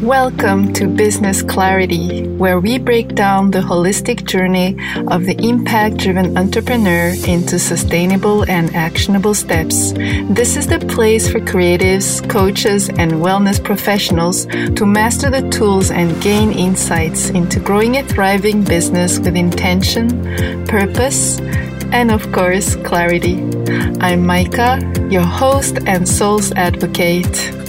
Welcome to Business Clarity, where we break down the holistic journey of the impact driven entrepreneur into sustainable and actionable steps. This is the place for creatives, coaches, and wellness professionals to master the tools and gain insights into growing a thriving business with intention, purpose, and of course, clarity. I'm Micah, your host and Soul's Advocate.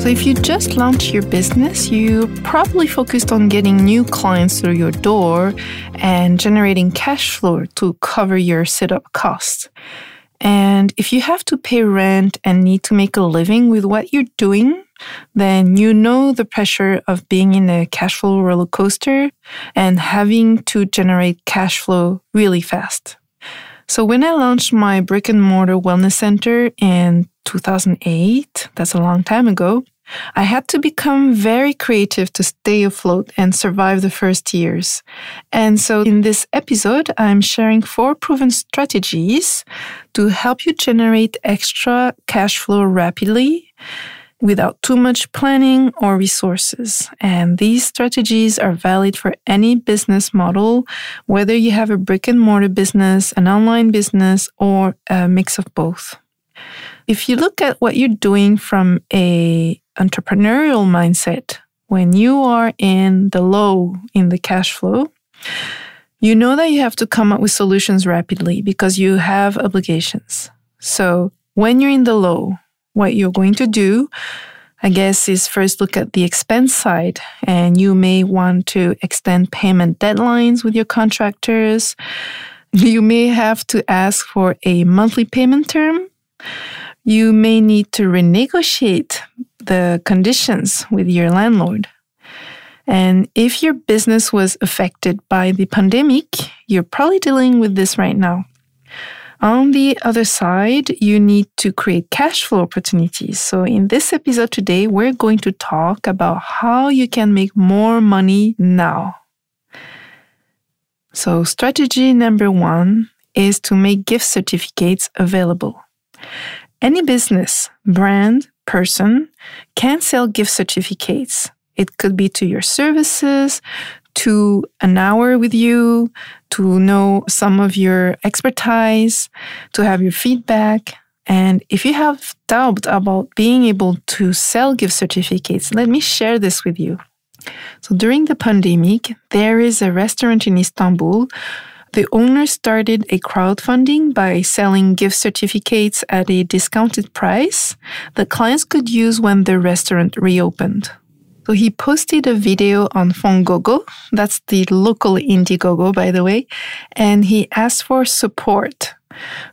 So, if you just launched your business, you probably focused on getting new clients through your door and generating cash flow to cover your setup costs. And if you have to pay rent and need to make a living with what you're doing, then you know the pressure of being in a cash flow roller coaster and having to generate cash flow really fast. So when I launched my brick and mortar wellness center in 2008, that's a long time ago, I had to become very creative to stay afloat and survive the first years. And so in this episode, I'm sharing four proven strategies to help you generate extra cash flow rapidly without too much planning or resources. And these strategies are valid for any business model, whether you have a brick and mortar business, an online business, or a mix of both. If you look at what you're doing from a entrepreneurial mindset, when you are in the low in the cash flow, you know that you have to come up with solutions rapidly because you have obligations. So when you're in the low, what you're going to do, I guess, is first look at the expense side. And you may want to extend payment deadlines with your contractors. You may have to ask for a monthly payment term you may need to renegotiate the conditions with your landlord. And if your business was affected by the pandemic, you're probably dealing with this right now. On the other side, you need to create cash flow opportunities. So, in this episode today, we're going to talk about how you can make more money now. So, strategy number one is to make gift certificates available. Any business, brand, person can sell gift certificates. It could be to your services, to an hour with you, to know some of your expertise, to have your feedback. And if you have doubt about being able to sell gift certificates, let me share this with you. So during the pandemic, there is a restaurant in Istanbul the owner started a crowdfunding by selling gift certificates at a discounted price that clients could use when the restaurant reopened. So he posted a video on Fongogo, that's the local Indiegogo, by the way, and he asked for support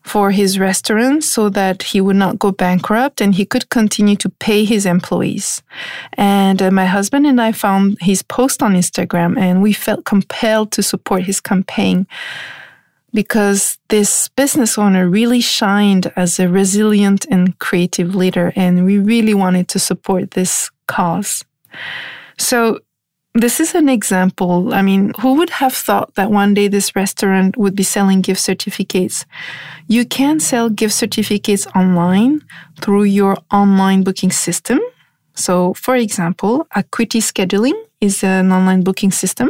for his restaurant so that he would not go bankrupt and he could continue to pay his employees. And uh, my husband and I found his post on Instagram and we felt compelled to support his campaign because this business owner really shined as a resilient and creative leader and we really wanted to support this cause. So this is an example. I mean, who would have thought that one day this restaurant would be selling gift certificates? You can sell gift certificates online through your online booking system. So, for example, Acuity Scheduling is an online booking system.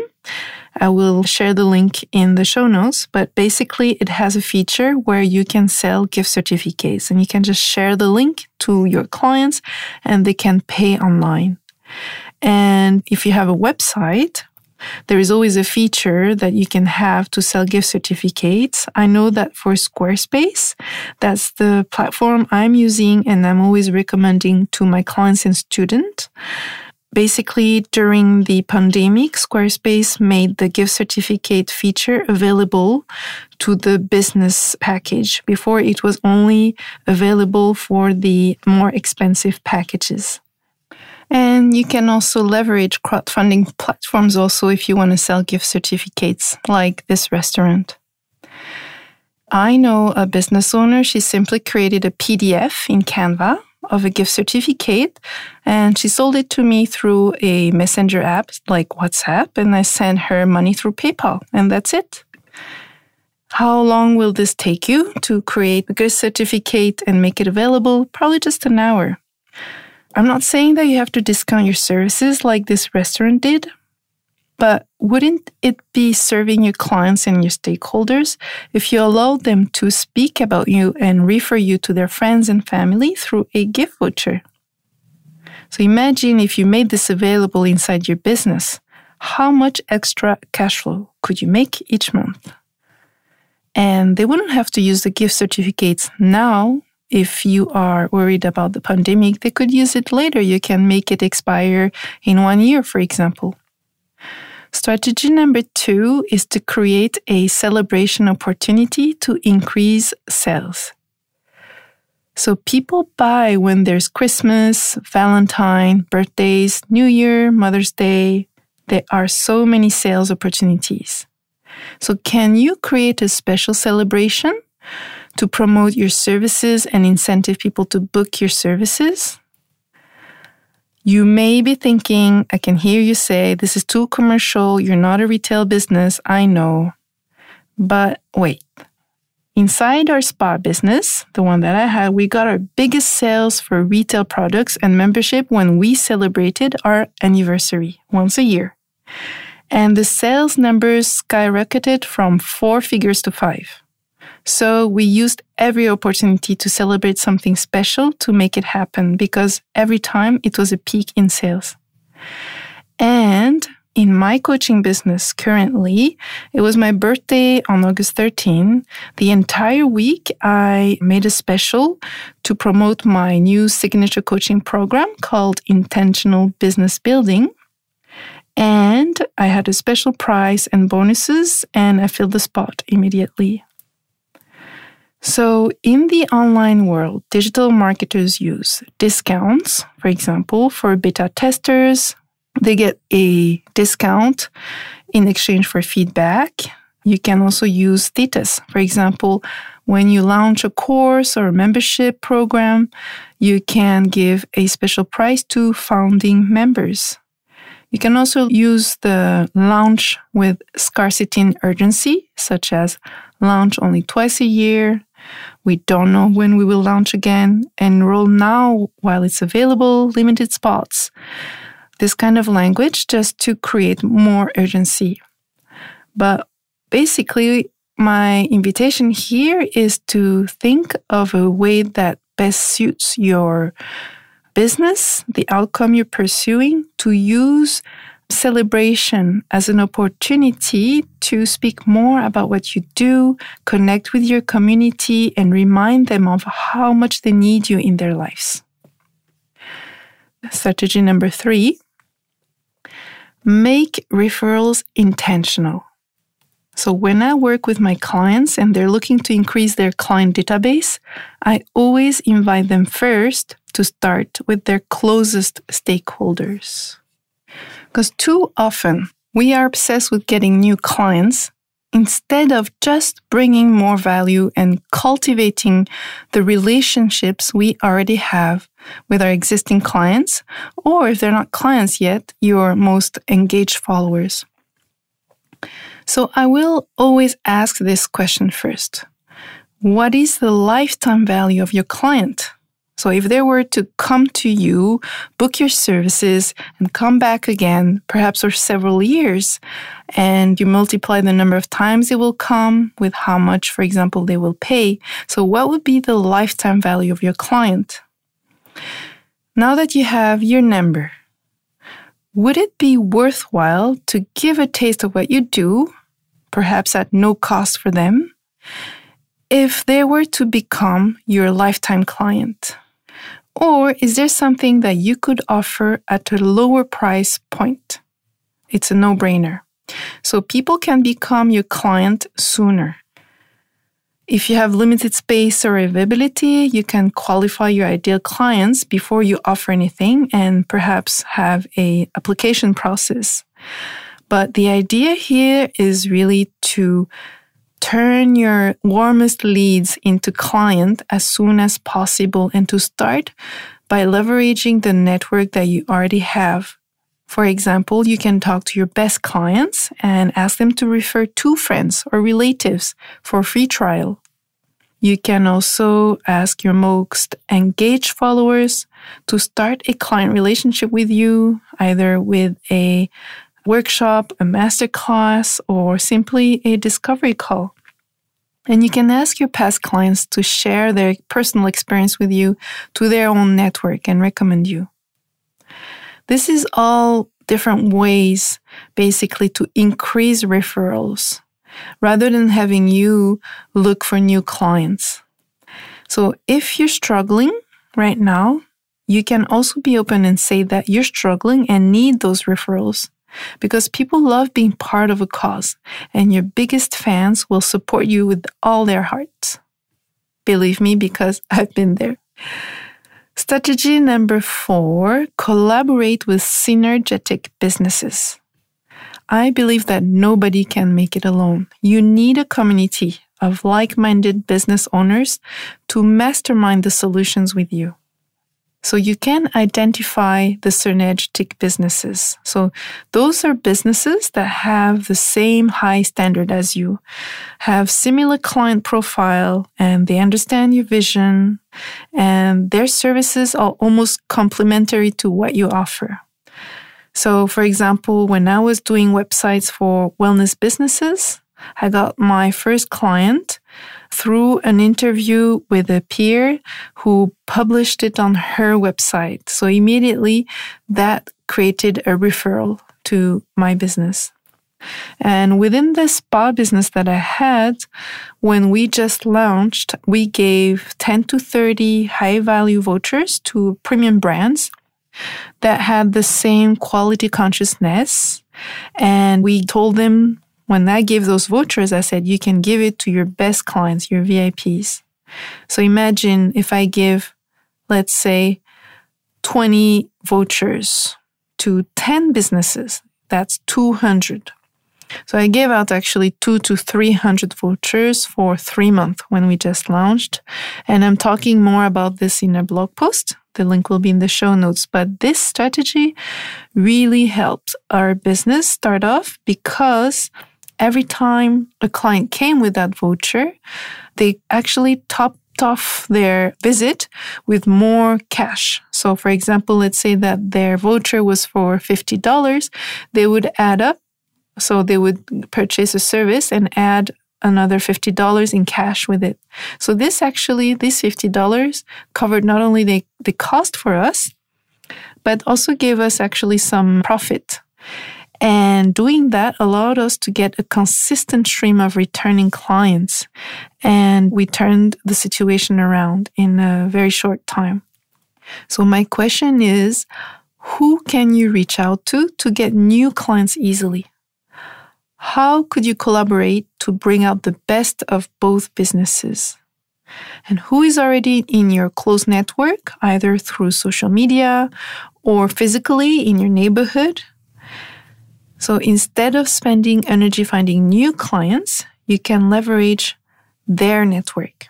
I will share the link in the show notes, but basically it has a feature where you can sell gift certificates and you can just share the link to your clients and they can pay online. And if you have a website, there is always a feature that you can have to sell gift certificates. I know that for Squarespace, that's the platform I'm using and I'm always recommending to my clients and students. Basically, during the pandemic, Squarespace made the gift certificate feature available to the business package. Before, it was only available for the more expensive packages. And you can also leverage crowdfunding platforms also if you want to sell gift certificates like this restaurant. I know a business owner, she simply created a PDF in Canva of a gift certificate and she sold it to me through a messenger app like WhatsApp and I sent her money through PayPal and that's it. How long will this take you to create a gift certificate and make it available? Probably just an hour. I'm not saying that you have to discount your services like this restaurant did, but wouldn't it be serving your clients and your stakeholders if you allowed them to speak about you and refer you to their friends and family through a gift voucher? So imagine if you made this available inside your business. How much extra cash flow could you make each month? And they wouldn't have to use the gift certificates now. If you are worried about the pandemic, they could use it later. You can make it expire in one year, for example. Strategy number two is to create a celebration opportunity to increase sales. So people buy when there's Christmas, Valentine, birthdays, New Year, Mother's Day. There are so many sales opportunities. So can you create a special celebration to promote your services and incentive people to book your services? You may be thinking, I can hear you say, this is too commercial. You're not a retail business. I know. But wait, Inside our spa business, the one that I had, we got our biggest sales for retail products and membership when we celebrated our anniversary once a year. And the sales numbers skyrocketed from four figures to five. So we used every opportunity to celebrate something special to make it happen because every time it was a peak in sales. And in my coaching business currently, it was my birthday on August 13. The entire week, I made a special to promote my new signature coaching program called Intentional Business Building. And I had a special prize and bonuses, and I filled the spot immediately. So, in the online world, digital marketers use discounts, for example, for beta testers, they get a discount in exchange for feedback. You can also use status. For example, when you launch a course or a membership program, you can give a special price to founding members. You can also use the launch with scarcity and urgency, such as launch only twice a year. We don't know when we will launch again. Enroll now while it's available, limited spots this kind of language just to create more urgency. But basically, my invitation here is to think of a way that best suits your business, the outcome you're pursuing, to use celebration as an opportunity to speak more about what you do, connect with your community, and remind them of how much they need you in their lives. Strategy number three Make referrals intentional. So when I work with my clients and they're looking to increase their client database, I always invite them first to start with their closest stakeholders. Because too often we are obsessed with getting new clients instead of just bringing more value and cultivating the relationships we already have with our existing clients, or if they're not clients yet, your most engaged followers. So I will always ask this question first. What is the lifetime value of your client? So if they were to come to you, book your services, and come back again, perhaps for several years, and you multiply the number of times they will come with how much, for example, they will pay. So what would be the lifetime value of your client? Now that you have your number, would it be worthwhile to give a taste of what you do, perhaps at no cost for them, if they were to become your lifetime client? Or is there something that you could offer at a lower price point? It's a no brainer. So people can become your client sooner. If you have limited space or availability, you can qualify your ideal clients before you offer anything and perhaps have a application process. But the idea here is really to turn your warmest leads into client as soon as possible and to start by leveraging the network that you already have. For example, you can talk to your best clients and ask them to refer two friends or relatives for a free trial. You can also ask your most engaged followers to start a client relationship with you, either with a workshop, a masterclass, or simply a discovery call. And you can ask your past clients to share their personal experience with you to their own network and recommend you. This is all different ways basically to increase referrals rather than having you look for new clients. So if you're struggling right now, you can also be open and say that you're struggling and need those referrals because people love being part of a cause and your biggest fans will support you with all their hearts. Believe me, because I've been there. Strategy number four collaborate with synergetic businesses. I believe that nobody can make it alone. You need a community of like minded business owners to mastermind the solutions with you. So you can identify the synergetic businesses. So those are businesses that have the same high standard as you, have similar client profile, and they understand your vision, and their services are almost complementary to what you offer. So, for example, when I was doing websites for wellness businesses, I got my first client through an interview with a peer who published it on her website. So immediately that created a referral to my business. And within the spa business that I had, when we just launched, we gave 10 to 30 high value vouchers to premium brands that had the same quality consciousness. And we told them when I gave those vouchers, I said, you can give it to your best clients, your VIPs. So imagine if I give, let's say, 20 vouchers to 10 businesses, that's 200. So I gave out actually two to 300 vouchers for three months when we just launched. And I'm talking more about this in a blog post. The link will be in the show notes. But this strategy really helped our business start off because every time a client came with that voucher, they actually topped off their visit with more cash. So, for example, let's say that their voucher was for $50, they would add up. So, they would purchase a service and add another $50 in cash with it. So, this actually, this $50 covered not only the, the cost for us, but also gave us actually some profit. And doing that allowed us to get a consistent stream of returning clients. And we turned the situation around in a very short time. So my question is, who can you reach out to to get new clients easily? How could you collaborate to bring out the best of both businesses? And who is already in your close network, either through social media or physically in your neighborhood? So instead of spending energy finding new clients, you can leverage their network.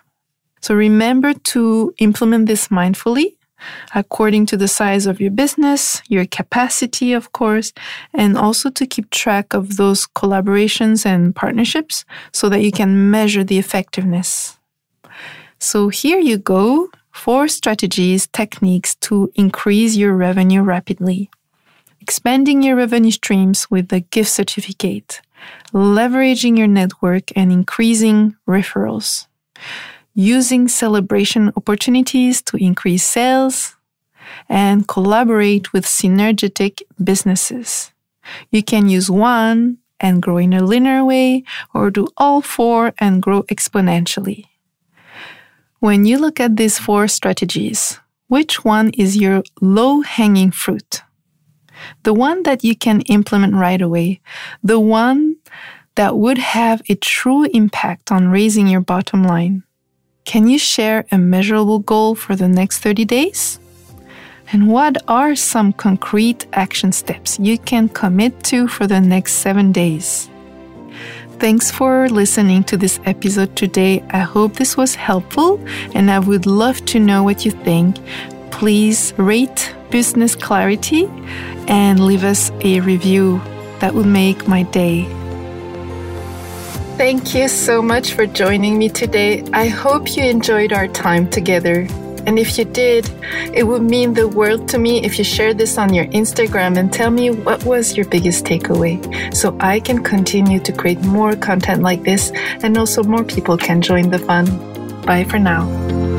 So remember to implement this mindfully according to the size of your business, your capacity, of course, and also to keep track of those collaborations and partnerships so that you can measure the effectiveness. So here you go. Four strategies, techniques to increase your revenue rapidly expanding your revenue streams with the gift certificate, leveraging your network and increasing referrals, using celebration opportunities to increase sales, and collaborate with synergetic businesses. You can use one and grow in a linear way, or do all four and grow exponentially. When you look at these four strategies, which one is your low hanging fruit? The one that you can implement right away, the one that would have a true impact on raising your bottom line. Can you share a measurable goal for the next 30 days? And what are some concrete action steps you can commit to for the next seven days? Thanks for listening to this episode today. I hope this was helpful and I would love to know what you think. Please rate Business Clarity and leave us a review. That would make my day. Thank you so much for joining me today. I hope you enjoyed our time together. And if you did, it would mean the world to me if you share this on your Instagram and tell me what was your biggest takeaway so I can continue to create more content like this and also more people can join the fun. Bye for now.